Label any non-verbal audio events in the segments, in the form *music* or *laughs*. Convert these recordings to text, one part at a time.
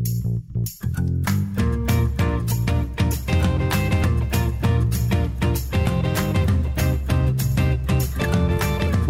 あっ!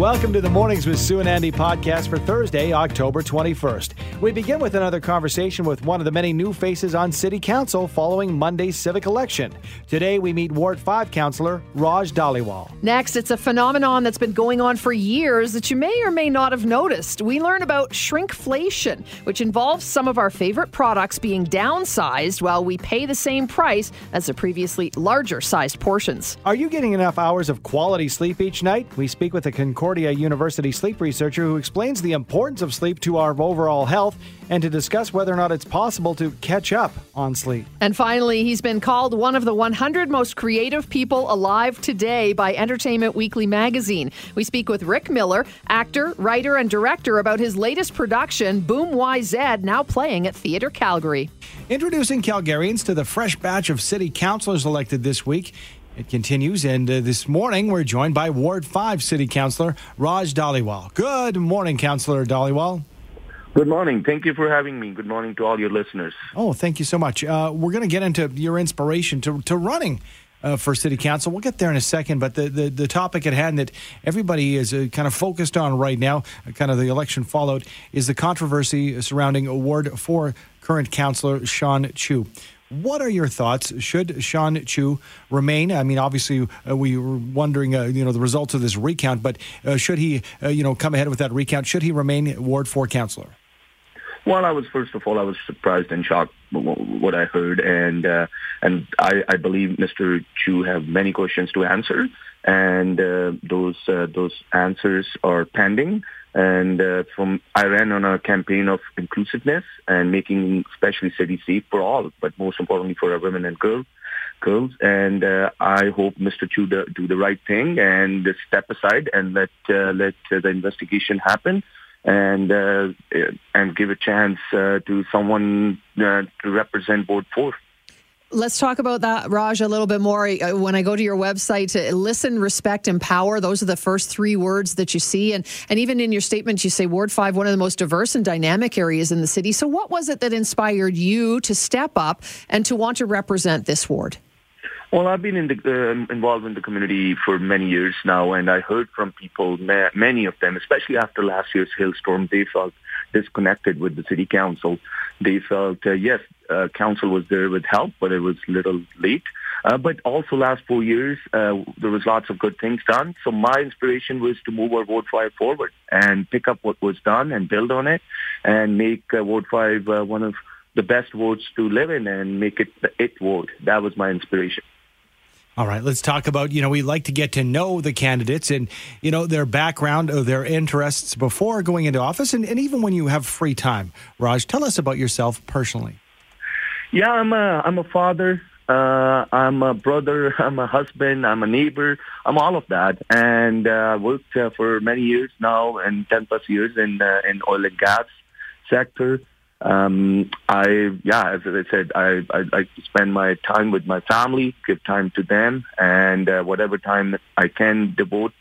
Welcome to the Mornings with Sue and Andy podcast for Thursday, October 21st. We begin with another conversation with one of the many new faces on City Council following Monday's civic election. Today, we meet Ward 5 Councillor Raj Dhaliwal. Next, it's a phenomenon that's been going on for years that you may or may not have noticed. We learn about shrinkflation, which involves some of our favorite products being downsized while we pay the same price as the previously larger sized portions. Are you getting enough hours of quality sleep each night? We speak with the Concord Concordia University sleep researcher who explains the importance of sleep to our overall health and to discuss whether or not it's possible to catch up on sleep. And finally, he's been called one of the 100 most creative people alive today by Entertainment Weekly magazine. We speak with Rick Miller, actor, writer, and director, about his latest production, Boom YZ, now playing at Theatre Calgary. Introducing Calgarians to the fresh batch of city councilors elected this week. It continues, and uh, this morning we're joined by Ward 5 City Councillor Raj Dhaliwal. Good morning, Councillor Dhaliwal. Good morning. Thank you for having me. Good morning to all your listeners. Oh, thank you so much. Uh, we're going to get into your inspiration to, to running uh, for City Council. We'll get there in a second, but the, the, the topic at hand that everybody is uh, kind of focused on right now, uh, kind of the election followed, is the controversy surrounding Ward 4 current councillor Sean Chu. What are your thoughts? Should Sean Chu remain? I mean, obviously, uh, we were wondering, uh, you know, the results of this recount, but uh, should he, uh, you know, come ahead with that recount? Should he remain Ward 4 councillor? Well, I was first of all, I was surprised and shocked what I heard, and uh, and I, I believe Mr. Chu have many questions to answer, and uh, those those answers are pending. And uh, from I ran on a campaign of inclusiveness and making especially cities safe for all, but most importantly for our women and girls. Girls, and uh, I hope Mr. Chu do, the right thing and step aside and let uh, let the investigation happen and uh, and give a chance uh, to someone uh, to represent Ward Four. Let's talk about that, Raj, a little bit more. When I go to your website, uh, listen, respect, empower, those are the first three words that you see. And, and even in your statement, you say Ward 5, one of the most diverse and dynamic areas in the city. So, what was it that inspired you to step up and to want to represent this ward? Well, I've been in the, uh, involved in the community for many years now, and I heard from people, many of them, especially after last year's hailstorm, they felt disconnected with the city council. They felt, uh, yes, uh, council was there with help, but it was a little late. Uh, but also last four years, uh, there was lots of good things done. So my inspiration was to move our Ward 5 forward and pick up what was done and build on it and make uh, Ward 5 uh, one of the best wards to live in and make it the it ward. That was my inspiration. All right, let's talk about, you know, we like to get to know the candidates and, you know, their background or their interests before going into office and, and even when you have free time. Raj, tell us about yourself personally. Yeah, I'm a, I'm a father. Uh, I'm a brother. *laughs* I'm a husband. I'm a neighbor. I'm all of that. And uh, worked uh, for many years now and 10 plus years in, uh, in oil and gas sector. Um, I, yeah, as I said, I, I like spend my time with my family, give time to them, and uh, whatever time I can devote,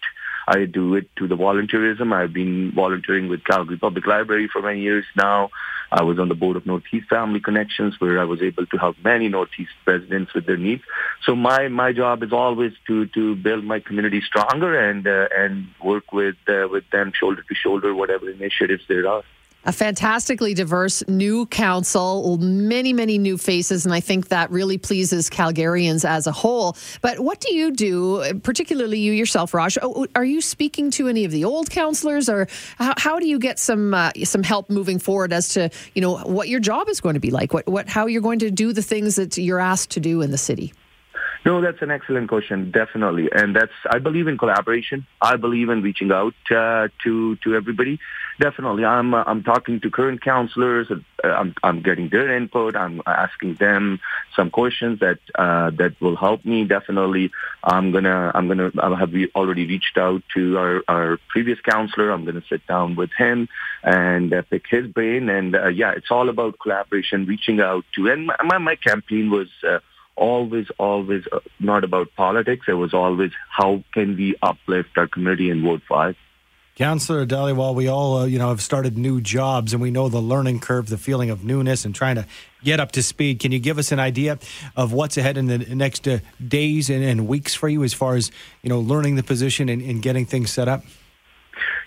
I do it to the volunteerism. I've been volunteering with Calgary Public Library for many years now. I was on the board of Northeast Family Connections, where I was able to help many Northeast residents with their needs. So my my job is always to to build my community stronger and uh, and work with uh, with them shoulder to shoulder, whatever initiatives there are a fantastically diverse new council, many, many new faces, and I think that really pleases Calgarians as a whole. But what do you do, particularly you yourself, Raj? Oh, are you speaking to any of the old councillors, or how, how, do you get some uh, some help moving forward as to you know what your job is going to be like, what what how you're going to do the things that you're asked to do in the city? No, that's an excellent question, definitely, and that's I believe in collaboration. I believe in reaching out uh, to to everybody. Definitely, I'm uh, I'm talking to current councillors. Uh, I'm I'm getting their input. I'm asking them some questions that uh, that will help me. Definitely, I'm gonna I'm gonna I have already reached out to our our previous councillor. I'm gonna sit down with him and uh, pick his brain. And yeah, it's all about collaboration, reaching out to. And my my campaign was. Always, always uh, not about politics. It was always how can we uplift our community in Ward 5. Councillor while we all uh, you know have started new jobs, and we know the learning curve, the feeling of newness, and trying to get up to speed. Can you give us an idea of what's ahead in the next uh, days and, and, weeks for you, as far as you know, learning the position and, and getting things set up?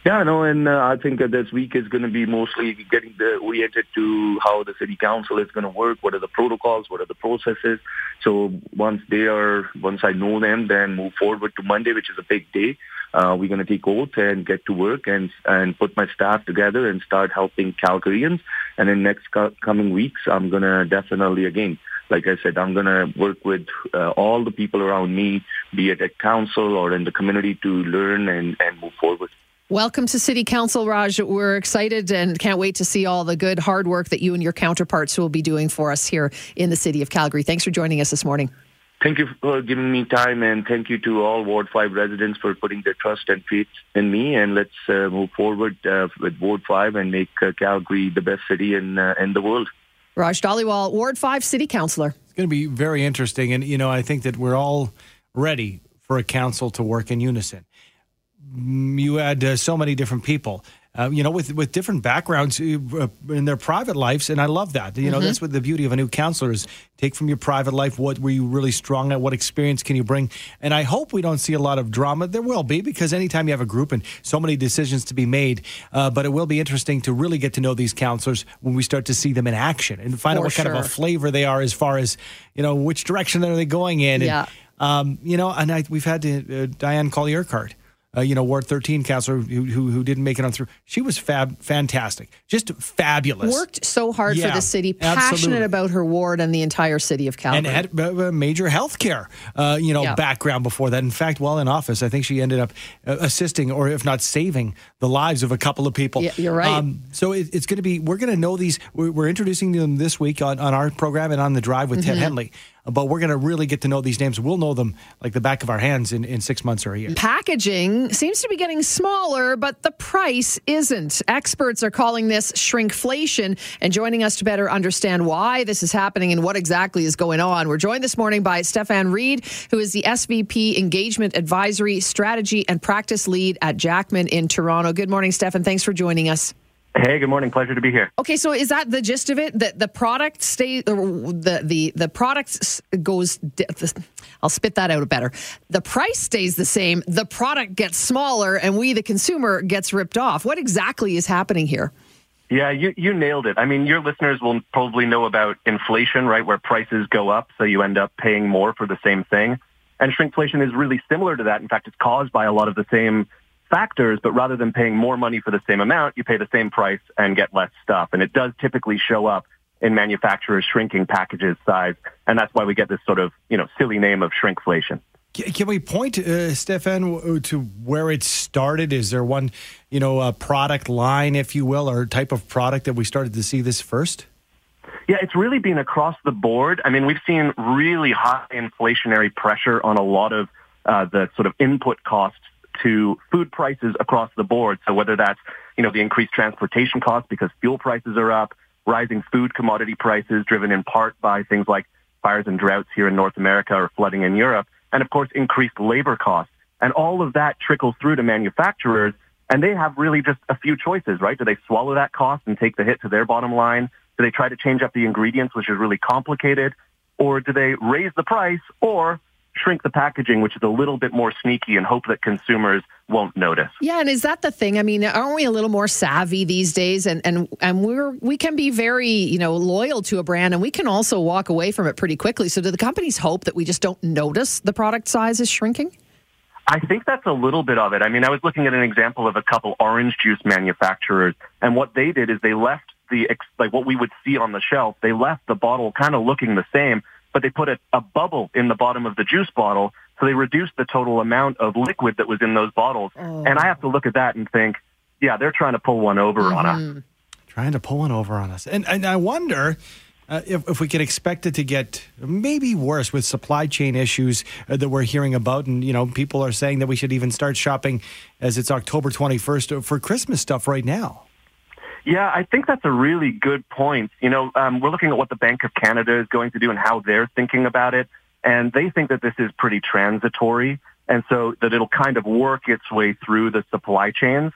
Yeah, no, and uh, I think that this week is going to be mostly getting the oriented to how the city council is going to work. What are the protocols? What are the processes? So once they are, once I know them, then move forward to Monday, which is a big day. Uh, we're going to take oath and get to work and and put my staff together and start helping Calgarians. And in next co- coming weeks, I'm going to definitely again like I said, I'm going to work with uh, all the people around me, be it at council or in the community, to learn and, and move forward. Welcome to City Council, Raj. We're excited and can't wait to see all the good hard work that you and your counterparts will be doing for us here in the city of Calgary. Thanks for joining us this morning. Thank you for giving me time, and thank you to all Ward 5 residents for putting their trust and faith in me. And let's uh, move forward uh, with Ward 5 and make uh, Calgary the best city in, uh, in the world. Raj Dhaliwal, Ward 5 City Councillor. It's going to be very interesting. And, you know, I think that we're all ready for a council to work in unison. You had uh, so many different people. Uh, you know, with with different backgrounds uh, in their private lives, and I love that. You know, mm-hmm. that's what the beauty of a new counselor is. Take from your private life what were you really strong at, what experience can you bring, and I hope we don't see a lot of drama. There will be because anytime you have a group and so many decisions to be made, uh, but it will be interesting to really get to know these councillors when we start to see them in action and find For out what sure. kind of a flavor they are as far as you know which direction are they going in. Yeah. And, um, you know, and I, we've had to, uh, Diane Colley-Urquhart uh, you know, Ward 13 councillor who, who, who didn't make it on through. She was fab, fantastic, just fabulous. Worked so hard yeah, for the city, passionate absolutely. about her ward and the entire city of Calgary, and had a major health care, uh, you know, yeah. background before that. In fact, while in office, I think she ended up uh, assisting, or if not saving, the lives of a couple of people. Yeah, you're right. Um, so it, it's going to be. We're going to know these. We're, we're, introducing them this week on, on our program and on the drive with mm-hmm. Ted Henley but we're going to really get to know these names. We'll know them like the back of our hands in, in six months or a year. Packaging seems to be getting smaller, but the price isn't. Experts are calling this shrinkflation. And joining us to better understand why this is happening and what exactly is going on, we're joined this morning by Stefan Reed, who is the SVP Engagement Advisory Strategy and Practice Lead at Jackman in Toronto. Good morning, Stefan. Thanks for joining us. Hey, good morning. Pleasure to be here. Okay, so is that the gist of it? That the product stays, the the the product goes. I'll spit that out better. The price stays the same. The product gets smaller, and we, the consumer, gets ripped off. What exactly is happening here? Yeah, you you nailed it. I mean, your listeners will probably know about inflation, right? Where prices go up, so you end up paying more for the same thing. And shrinkflation is really similar to that. In fact, it's caused by a lot of the same factors, but rather than paying more money for the same amount, you pay the same price and get less stuff. And it does typically show up in manufacturers shrinking packages size. And that's why we get this sort of, you know, silly name of shrinkflation. Can we point, uh, Stefan, to where it started? Is there one, you know, a product line, if you will, or type of product that we started to see this first? Yeah, it's really been across the board. I mean, we've seen really high inflationary pressure on a lot of uh, the sort of input costs to food prices across the board. So whether that's, you know, the increased transportation costs because fuel prices are up, rising food commodity prices driven in part by things like fires and droughts here in North America or flooding in Europe, and of course increased labor costs. And all of that trickles through to manufacturers and they have really just a few choices, right? Do they swallow that cost and take the hit to their bottom line? Do they try to change up the ingredients, which is really complicated? Or do they raise the price or shrink the packaging, which is a little bit more sneaky, and hope that consumers won't notice. Yeah, and is that the thing? I mean, aren't we a little more savvy these days? And and and we're we can be very you know loyal to a brand, and we can also walk away from it pretty quickly. So do the companies hope that we just don't notice the product size is shrinking? I think that's a little bit of it. I mean, I was looking at an example of a couple orange juice manufacturers, and what they did is they left the like what we would see on the shelf. They left the bottle kind of looking the same, but they put a, a bubble in the bottom of the juice bottle, so they reduced the total amount of liquid that was in those bottles. Oh. And I have to look at that and think, yeah, they're trying to pull one over mm-hmm. on us. Mm-hmm. Trying to pull one over on us. And, and I wonder uh, if, if we could expect it to get maybe worse with supply chain issues uh, that we're hearing about. And, you know, people are saying that we should even start shopping as it's October 21st for Christmas stuff right now. Yeah, I think that's a really good point. You know, um, we're looking at what the Bank of Canada is going to do and how they're thinking about it. And they think that this is pretty transitory and so that it'll kind of work its way through the supply chains.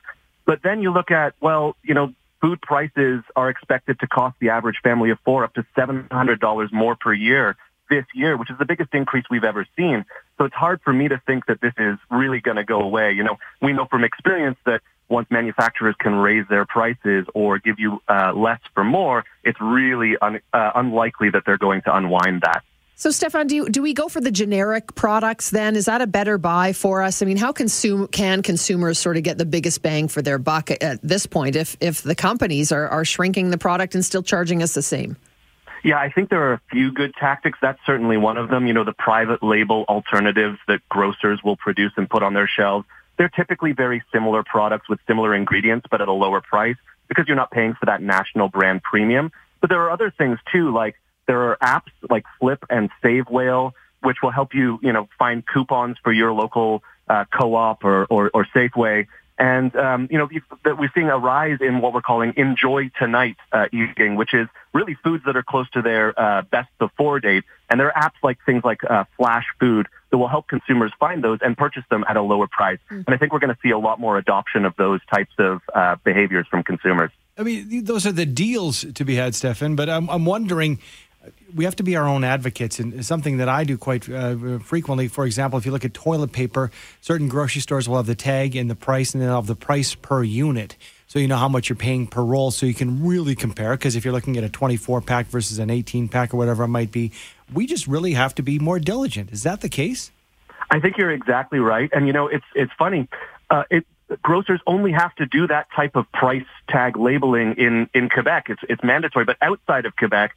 But then you look at, well, you know, food prices are expected to cost the average family of four up to $700 more per year this year, which is the biggest increase we've ever seen. So it's hard for me to think that this is really going to go away. You know, we know from experience that once manufacturers can raise their prices or give you uh, less for more, it's really un- uh, unlikely that they're going to unwind that. So, Stefan, do, you, do we go for the generic products then? Is that a better buy for us? I mean, how consume, can consumers sort of get the biggest bang for their buck at this point if, if the companies are, are shrinking the product and still charging us the same? Yeah, I think there are a few good tactics. That's certainly one of them. You know, the private label alternatives that grocers will produce and put on their shelves. They're typically very similar products with similar ingredients, but at a lower price because you're not paying for that national brand premium. But there are other things too, like there are apps like Flipp and Save Whale, which will help you, you know, find coupons for your local uh, co-op or, or, or Safeway. And, um, you know, we're seeing a rise in what we're calling enjoy tonight uh, eating, which is really foods that are close to their uh, best before date. And there are apps like things like uh, Flash Food that will help consumers find those and purchase them at a lower price. Mm-hmm. And I think we're going to see a lot more adoption of those types of uh, behaviors from consumers. I mean, those are the deals to be had, Stefan. But I'm, I'm wondering we have to be our own advocates, and something that I do quite uh, frequently. For example, if you look at toilet paper, certain grocery stores will have the tag and the price, and then have the price per unit, so you know how much you're paying per roll, so you can really compare. Because if you're looking at a 24 pack versus an 18 pack or whatever it might be, we just really have to be more diligent. Is that the case? I think you're exactly right, and you know it's it's funny. Uh, it, grocers only have to do that type of price tag labeling in in Quebec. It's it's mandatory, but outside of Quebec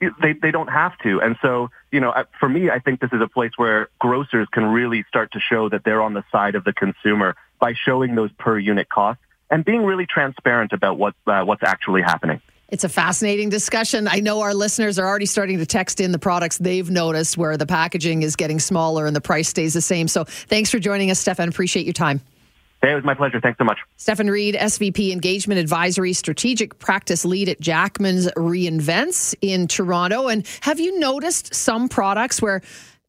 they they don't have to. And so, you know, for me, I think this is a place where grocers can really start to show that they're on the side of the consumer by showing those per unit costs and being really transparent about what uh, what's actually happening. It's a fascinating discussion. I know our listeners are already starting to text in the products they've noticed where the packaging is getting smaller and the price stays the same. So thanks for joining us, Stefan. Appreciate your time. Hey, it was my pleasure. Thanks so much. Stefan Reed, SVP Engagement Advisory, Strategic Practice Lead at Jackman's Reinvents in Toronto. And have you noticed some products where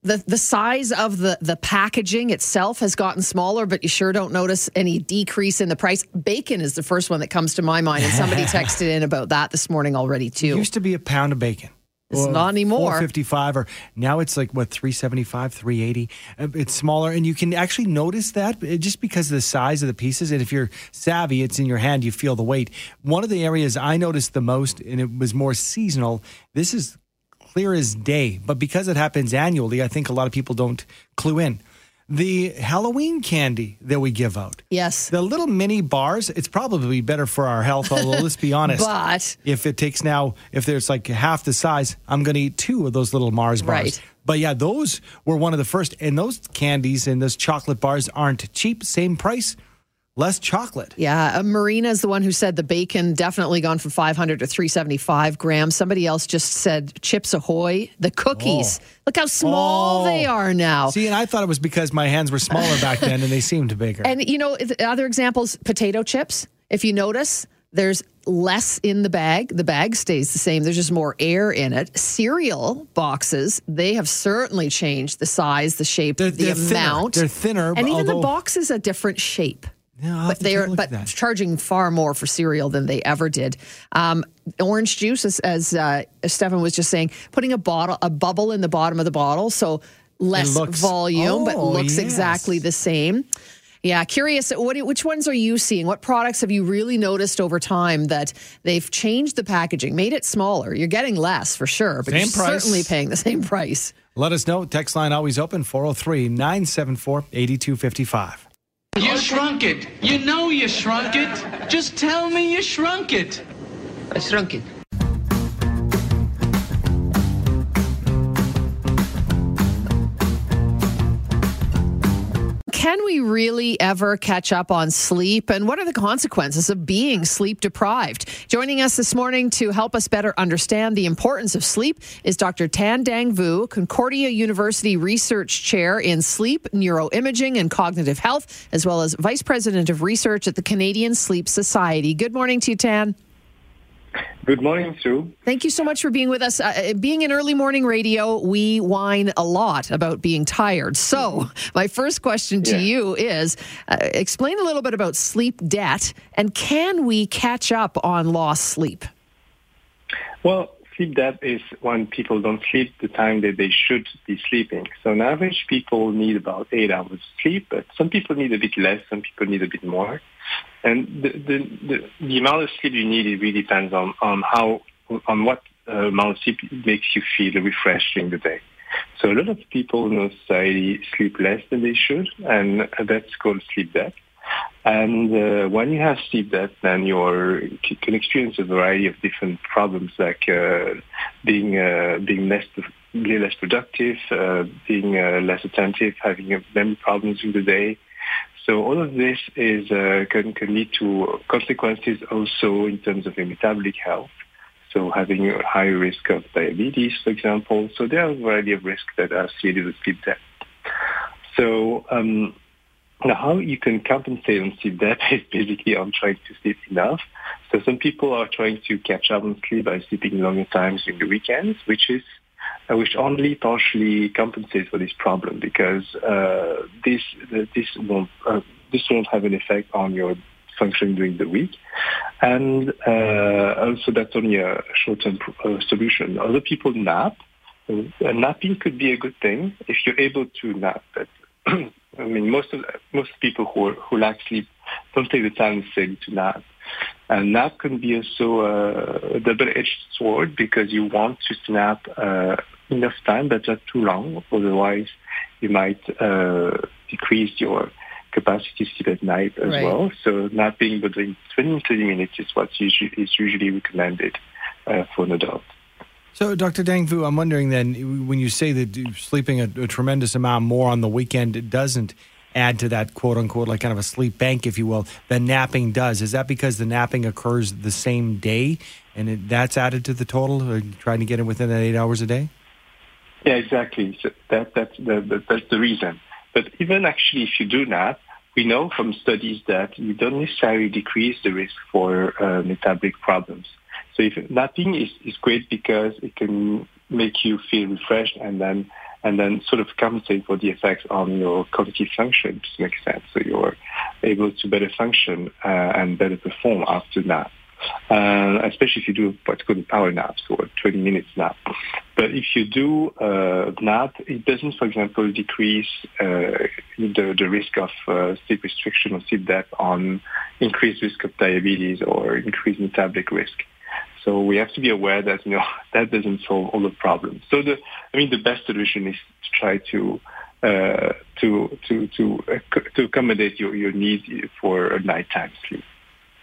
the, the size of the, the packaging itself has gotten smaller, but you sure don't notice any decrease in the price? Bacon is the first one that comes to my mind. And somebody *laughs* texted in about that this morning already, too. It used to be a pound of bacon. It's well, not anymore. 455 or now it's like what 375, 380. Uh, it's smaller and you can actually notice that uh, just because of the size of the pieces and if you're savvy it's in your hand you feel the weight. One of the areas I noticed the most and it was more seasonal. This is clear as day, but because it happens annually, I think a lot of people don't clue in the Halloween candy that we give out. Yes. The little mini bars, it's probably better for our health, although let's be *laughs* honest. but if it takes now, if there's like half the size, I'm going to eat two of those little Mars bars. Right. But yeah, those were one of the first. And those candies and those chocolate bars aren't cheap, same price less chocolate. Yeah, uh, Marina is the one who said the bacon definitely gone from 500 to 375 grams. Somebody else just said Chips Ahoy, the cookies. Oh. Look how small oh. they are now. See, and I thought it was because my hands were smaller back then and they seemed bigger. And you know, other examples, potato chips. If you notice, there's less in the bag. The bag stays the same. There's just more air in it. Cereal boxes, they have certainly changed the size, the shape, they're, the they're amount. Thinner. They're thinner. And even although... the box is a different shape. Yeah, but they are but charging far more for cereal than they ever did. Um, orange juice, as, as uh, Stefan was just saying, putting a bottle, a bubble in the bottom of the bottle, so less looks, volume, oh, but looks yes. exactly the same. Yeah, curious. What, which ones are you seeing? What products have you really noticed over time that they've changed the packaging, made it smaller? You're getting less for sure, but same you're price. certainly paying the same price. Let us know. Text line always open 403 974 8255. You shrunk it. You know you shrunk it. Just tell me you shrunk it. I shrunk it. Can we really ever catch up on sleep? And what are the consequences of being sleep deprived? Joining us this morning to help us better understand the importance of sleep is Dr. Thanh Dang Vu, Concordia University Research Chair in Sleep, Neuroimaging, and Cognitive Health, as well as Vice President of Research at the Canadian Sleep Society. Good morning to you, Thanh. Good morning, Sue. Thank you so much for being with us. Uh, being in early morning radio, we whine a lot about being tired. So, *laughs* my first question to Yeah. you is uh, explain a little bit about sleep debt and can we catch up on lost sleep? Well, sleep debt is when people don't sleep the time that they should be sleeping. So on average, people need about eight hours sleep, but some people need a bit less, some people need a bit more. And the, the, the, the amount of sleep you need, it really depends on, on how, on what uh, amount of sleep makes you feel refreshed during the day. So a lot of people in our society sleep less than they should, and that's called sleep debt. And uh, when you have sleep debt, then you can experience a variety of different problems, like uh, being uh, being less being less productive, uh, being uh, less attentive, having memory problems in the day. So all of this is uh, can can lead to consequences also in terms of your metabolic health. So having a higher risk of diabetes, for example. So there are a variety of risks that are associated with sleep debt. So um, now, how you can compensate on sleep debt *laughs* is basically on trying to sleep enough. So some people are trying to catch up on sleep by sleeping longer times during the weekends, which is which only partially compensates for this problem because uh, this this won't uh, this won't have an effect on your function during the week, and uh, also that's only a short-term uh, solution. Other people nap. Uh, napping could be a good thing if you're able to nap, but *clears throat* I mean, most of most people who who lack sleep don't take the time to nap. And nap can be also a double-edged sword because you want to nap uh, enough time, but not too long. Otherwise, you might uh, decrease your capacity to sleep at night as Right. well. So napping between 20 and 30 minutes is what usually is usually recommended uh, for an adult. So, Dr. Dang Vu, I'm wondering then, when you say that sleeping a, a tremendous amount more on the weekend it doesn't add to that quote unquote, like kind of a sleep bank, if you will, than napping does. Is that because the napping occurs the same day and it, that's added to the total, or trying to get it within that eight hours a day? Yeah, exactly. So that, that's, the, the, that's the reason. But even actually, if you do nap, we know from studies that you don't necessarily decrease the risk for uh, metabolic problems. So if napping is, is great because it can make you feel refreshed and then and then sort of compensate for the effects on your cognitive function, which makes sense. So you're able to better function uh, and better perform after nap. Uh, especially if you do what's called a power nap, so a 20 minutes nap. But if you do uh, nap, it doesn't, for example, decrease uh, the, the risk of uh, sleep restriction or sleep debt on increased risk of diabetes or increased metabolic risk. So we have to be aware that you know *laughs* that doesn't solve all the problems. So the, I mean, the best solution is to try to uh, to to to uh, to accommodate your your need for a nighttime sleep.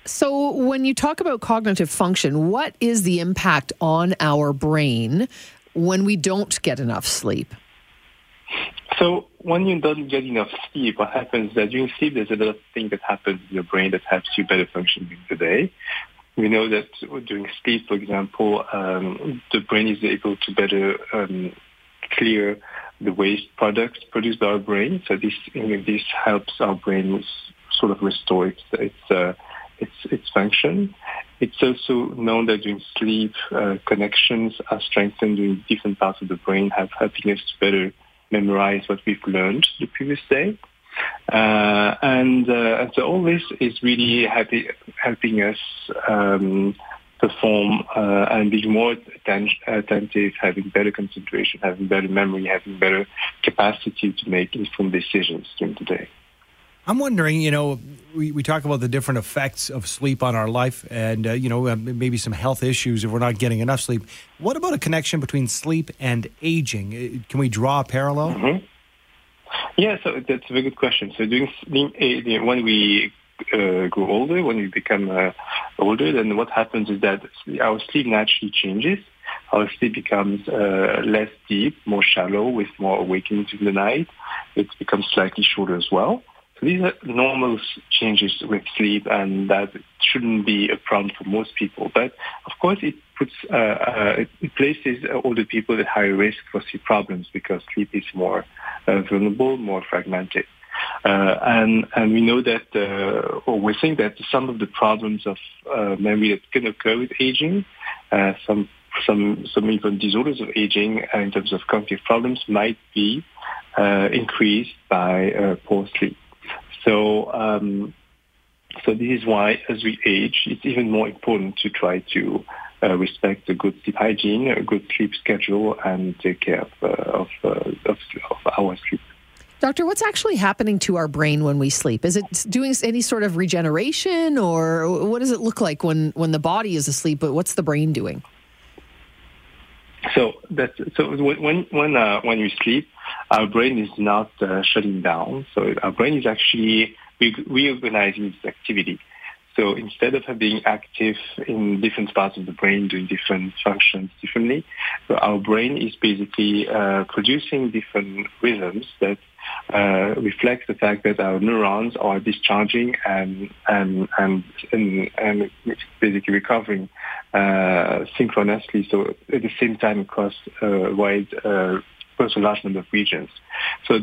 So, when you talk about cognitive function, what is the impact on our brain when we don't get enough sleep? So when you don't get enough sleep, what happens is that during sleep, there's a lot of things that happen in your brain that helps you better function during the day. We know that during sleep, for example, um, the brain is able to better um, clear the waste products produced by our brain. So this you know, this helps our brain sort of restore its its uh, its, its function. It's also known that during sleep, uh, connections are strengthened in different parts of the brain, have helping us to better memorize what we've learned the previous day. Uh, and, uh, and so all this is really happy, helping us um, perform uh, and be more atten- attentive, having better concentration, having better memory, having better capacity to make informed decisions during the day. I'm wondering, you know, we, we talk about the different effects of sleep on our life and, uh, you know, uh, maybe some health issues if we're not getting enough sleep. What about a connection between sleep and aging? Can we draw a parallel? Mm-hmm. Yeah, so that's a very good question. So during uh, when we uh, grow older, when we become uh, older, then what happens is that our sleep naturally changes. Our sleep becomes uh, less deep, more shallow, with more awakenings in the night. It becomes slightly shorter as well. So these are normal changes with sleep, and that shouldn't be a problem for most people. But of course, it puts uh, uh, it places older people at higher risk for sleep problems because sleep is more uh, vulnerable, more fragmented. Uh, and, and we know that, uh, or we think that some of the problems of uh, memory that can occur with aging, some, some, some even disorders of aging in terms of cognitive problems might be uh, increased by uh, poor sleep. So, um, so this is why, as we age, it's even more important to try to uh, respect a good sleep hygiene, a good sleep schedule, and take care of, uh, of, uh, of, of our sleep. Doctor, what's actually happening to our brain when we sleep? Is it doing any sort of regeneration, or what does it look like when, when the body is asleep? But what's the brain doing? So that so when when uh, when you sleep, our brain is not uh, shutting down. So our brain is actually re- reorganizing its activity. So instead of being active in different parts of the brain doing different functions differently, so our brain is basically uh, producing different rhythms that uh, reflect the fact that our neurons are discharging and and and and, and basically recovering uh, synchronously. So at the same time across a wide, across a large number of regions. So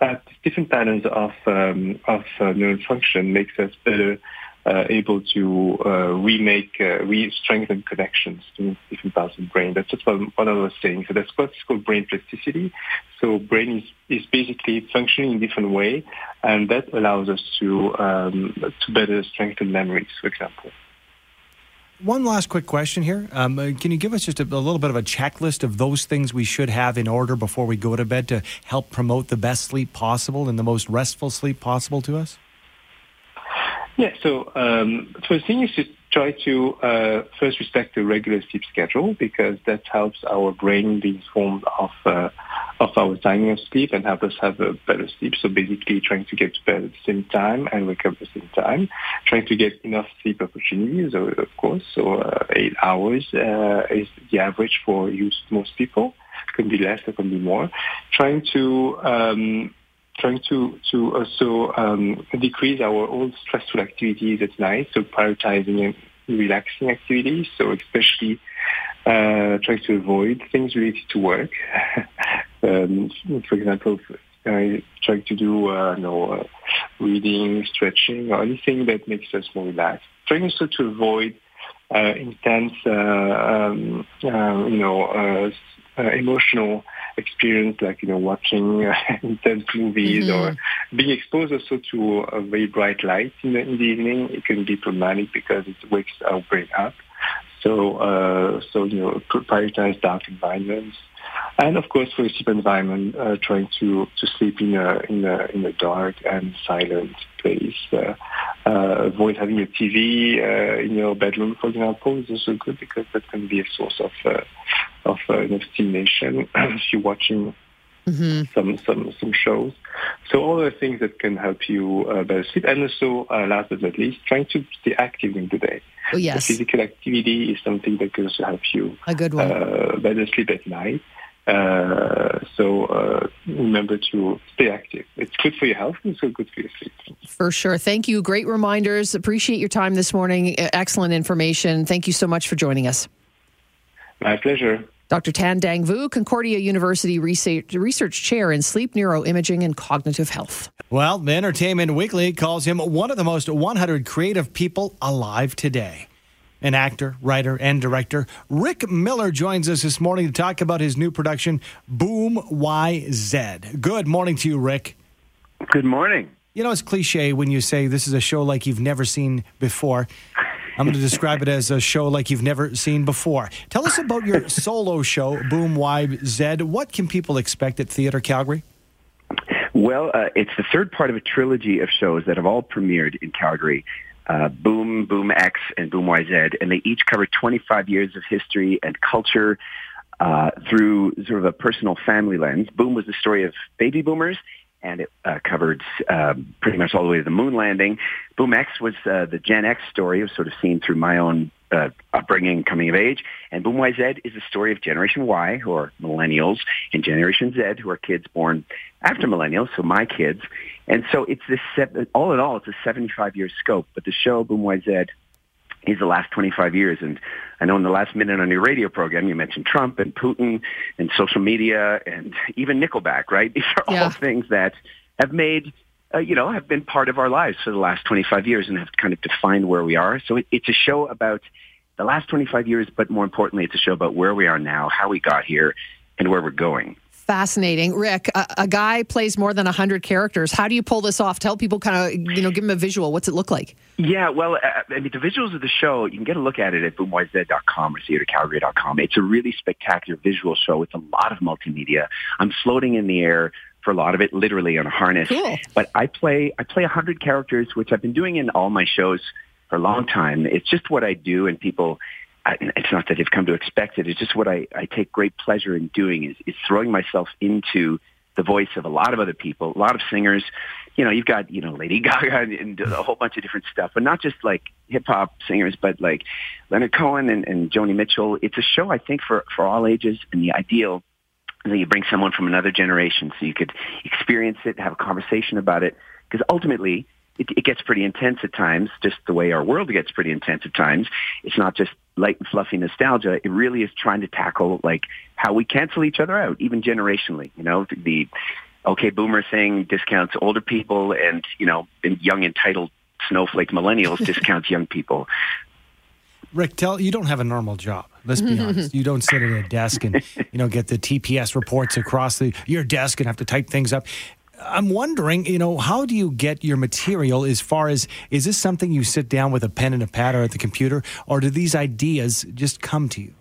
that different patterns of um, of uh, neural function makes us better uh, able to uh, remake, uh, re-strengthen connections to different parts of the brain. That's just one, one of those things. So that's what's called brain plasticity. So brain is, is basically functioning in different way, and that allows us to um, to better strengthen memories, for example. One last quick question here. Um, uh, can you give us just a, a, little bit of a checklist of those things we should have in order before we go to bed to help promote the best sleep possible and the most restful sleep possible to us? Yeah, so um, first thing is try to uh, first respect the regular sleep schedule because that helps our brain be informed of uh, of our timing of sleep and help us have a better sleep. So basically trying to get to bed at the same time and wake up at the same time, trying to get enough sleep opportunities, of course. So uh, eight hours uh, is the average for most people. It can be less, it can be more. Trying to um, trying to to also um, decrease our own stressful activities at night. So prioritizing and relaxing activities. So especially uh, trying to avoid things related to work. *laughs* um, for example, I try to do uh, you know uh, reading, stretching, or anything that makes us more relaxed. Trying also to avoid uh, intense, uh, um, uh, you know, emotional experience, like you know, watching uh, *laughs* intense movies mm-hmm. or being exposed also to a very bright light in the, in the evening. It can be problematic because it wakes our brain up. So, uh, so you know, prioritize dark environments, and of course for a sleep environment, uh, trying to, to sleep in a in a in a dark and silent place. Uh, uh, avoid having a TV uh, in your bedroom, for example, is also good because that can be a source of uh, of uh, stimulation *clears throat* if you're watching mm-hmm. some some some shows. So all the things that can help you uh, better sleep, and also uh, last but not least, trying to stay active in the day. Oh, yes. The physical activity is something that can also help you a good one. Uh, better sleep at night. Uh, so uh, remember to stay active. It's good for your health and it's good for your sleep. For sure. Thank you. Great reminders. Appreciate your time this morning. Excellent information. Thank you so much for joining us. My pleasure. Dr. Thanh Dang Vu, Concordia University Research, Research Chair in Sleep Neuroimaging and Cognitive Health. Well, the Entertainment Weekly calls him one of the most 100 creative people alive today. An actor, writer, and director, Rick Miller joins us this morning to talk about his new production, Boom YZ. Good morning to you, Rick. Good morning. You know, it's cliche when you say this is a show like you've never seen before. I'm going to describe it as a show like you've never seen before. Tell us about your solo show, Boom YZ. What can people expect at Theatre Calgary? Well, uh, it's the third part of a trilogy of shows that have all premiered in Calgary. Uh, Boom, Boom X, and Boom YZ, and they each cover 25 years of history and culture uh, through sort of a personal family lens. Boom was the story of baby boomers, and it uh, covered um, pretty much all the way to the moon landing. Boom X was uh, the Gen X story, of sort of seen through my own uh, upbringing, coming of age. And Boom YZ is the story of Generation Y, who are millennials, and Generation Z, who are kids born after millennials, so my kids. And so it's this, all in all, it's a 75-year scope. But the show, Boom YZ, is the last 25 years. And I know in the last minute on your radio program, you mentioned Trump and Putin and social media and even Nickelback, right? *laughs* These are yeah. all things that have made, uh, you know, have been part of our lives for the last 25 years and have kind of defined where we are. So it, it's a show about the last 25 years, but more importantly, it's a show about where we are now, how we got here, and where we're going. Fascinating, Rick. A, a guy plays more than hundred characters. How do you pull this off? Tell people kind of, you know, give them a visual. What's it look like? Yeah, well, uh, I mean, the visuals of the show, you can get a look at it at boomyz.com or theatrecalgary.com. It's a really spectacular visual show with a lot of multimedia. I'm floating in the air for a lot of it, literally on a harness. Cool. But I play, I play 100 characters, which I've been doing in all my shows for a long time. It's just what I do, and people It's not that they've come to expect it. It's just what I, I take great pleasure in doing is, is throwing myself into the voice of a lot of other people, a lot of singers. You know, you've got, you know, Lady Gaga and, and a whole bunch of different stuff, but not just like hip hop singers, but like Leonard Cohen and, and Joni Mitchell. It's a show, I think, for, for all ages and the ideal is that you bring someone from another generation so you could experience it, have a conversation about it. Because ultimately, it, it gets pretty intense at times, just the way our world gets pretty intense at times. It's not just light and fluffy nostalgia. It really is trying to tackle like how we cancel each other out, even generationally. You know, the, the okay boomer thing discounts older people, and you know, young entitled snowflake millennials *laughs* discounts young people. Rick, tell you don't have a normal job. Let's be honest. You don't sit at a desk and you know get the TPS reports across the your desk and have to type things up. I'm wondering, you know, how do you get your material as far as is this something you sit down with a pen and a pad or at the computer, or do these ideas just come to you?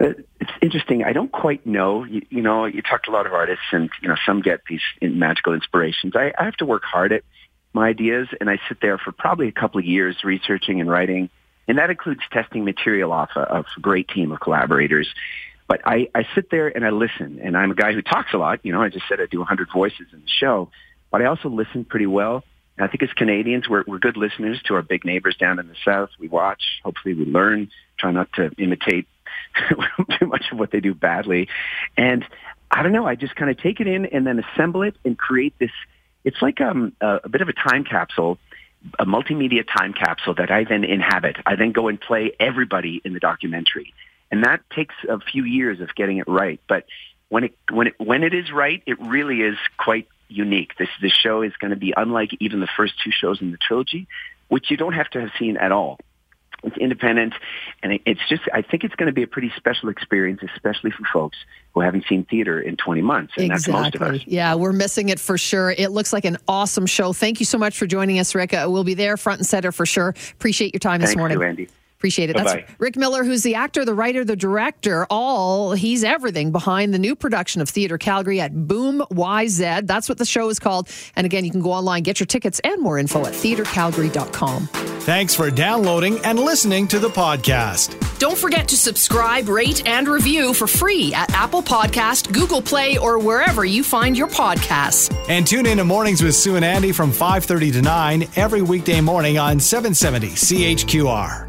Uh, it's interesting. I don't quite know. You, you, know, you talk to a lot of artists, and you know, some get these magical inspirations. I, I have to work hard at my ideas, and I sit there for probably a couple of years researching and writing, and that includes testing material off a, of a great team of collaborators. But I, I sit there and I listen, and I'm a guy who talks a lot. You know, I just said I do 100 voices in the show, but I also listen pretty well. And I think as Canadians, we're, we're good listeners to our big neighbors down in the south. We watch, hopefully we learn, try not to imitate *laughs* too much of what they do badly. And I don't know, I just kind of take it in and then assemble it and create this. It's like um, a, a bit of a time capsule a multimedia time capsule that I then inhabit. I then go and play everybody in the documentary. And that takes a few years of getting it right. But when it, when it, when it is right, it really is quite unique. This, this show is going to be unlike even the first two shows in the trilogy, which you don't have to have seen at all. It's independent, and it's just, I think it's going to be a pretty special experience, especially for folks who haven't seen theater in 20 months. And exactly. that's most of us. Yeah, we're missing it for sure. It looks like an awesome show. Thank you so much for joining us, Rick. We'll be there front and center for sure. Appreciate your time Thanks this morning. You, Andy. Appreciate it. Bye-bye. That's Rick Miller, who's the actor, the writer, the director. All he's everything behind the new production of Theatre Calgary at Boom YZ. That's what the show is called. And again, you can go online, get your tickets and more info at theatrecalgary.com. Thanks for downloading and listening to the podcast. Don't forget to subscribe, rate, and review for free at Apple Podcast, Google Play, or wherever you find your podcasts. And tune in to Mornings with Sue and Andy from 5:30 to 9 every weekday morning on 770 CHQR.